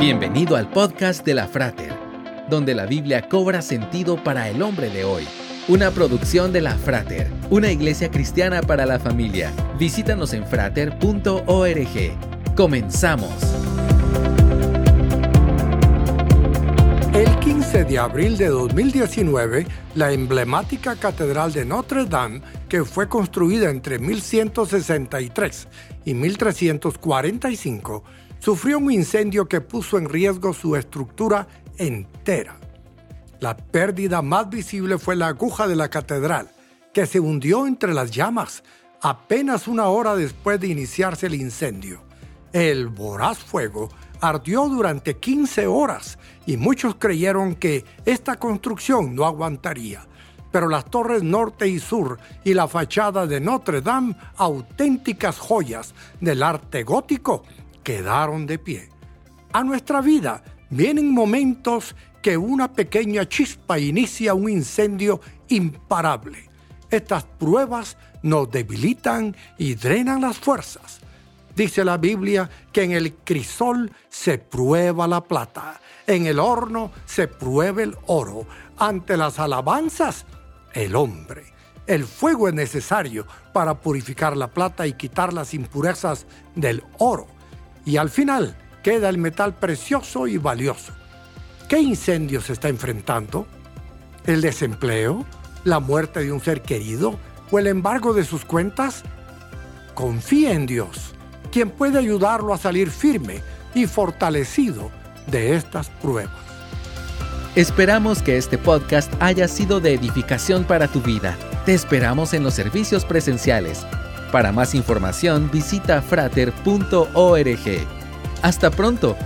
Bienvenido al podcast de la Frater, donde la Biblia cobra sentido para el hombre de hoy. Una producción de la Frater, una iglesia cristiana para la familia. Visítanos en frater.org. Comenzamos. El 15 de abril de 2019, la emblemática Catedral de Notre Dame, que fue construida entre 1163 y 1345, sufrió un incendio que puso en riesgo su estructura entera. La pérdida más visible fue la aguja de la catedral, que se hundió entre las llamas apenas una hora después de iniciarse el incendio. El voraz fuego ardió durante 15 horas y muchos creyeron que esta construcción no aguantaría. Pero las torres norte y sur y la fachada de Notre Dame, auténticas joyas del arte gótico, quedaron de pie. A nuestra vida vienen momentos que una pequeña chispa inicia un incendio imparable. Estas pruebas nos debilitan y drenan las fuerzas. Dice la Biblia que en el crisol se prueba la plata, en el horno se prueba el oro, ante las alabanzas el hombre. El fuego es necesario para purificar la plata y quitar las impurezas del oro y al final queda el metal precioso y valioso. ¿Qué incendio se está enfrentando? ¿El desempleo? ¿La muerte de un ser querido? ¿O el embargo de sus cuentas? Confía en Dios, quien puede ayudarlo a salir firme y fortalecido de estas pruebas. Esperamos que este podcast haya sido de edificación para tu vida. Te esperamos en los servicios presenciales para más información visita frater.org. Hasta pronto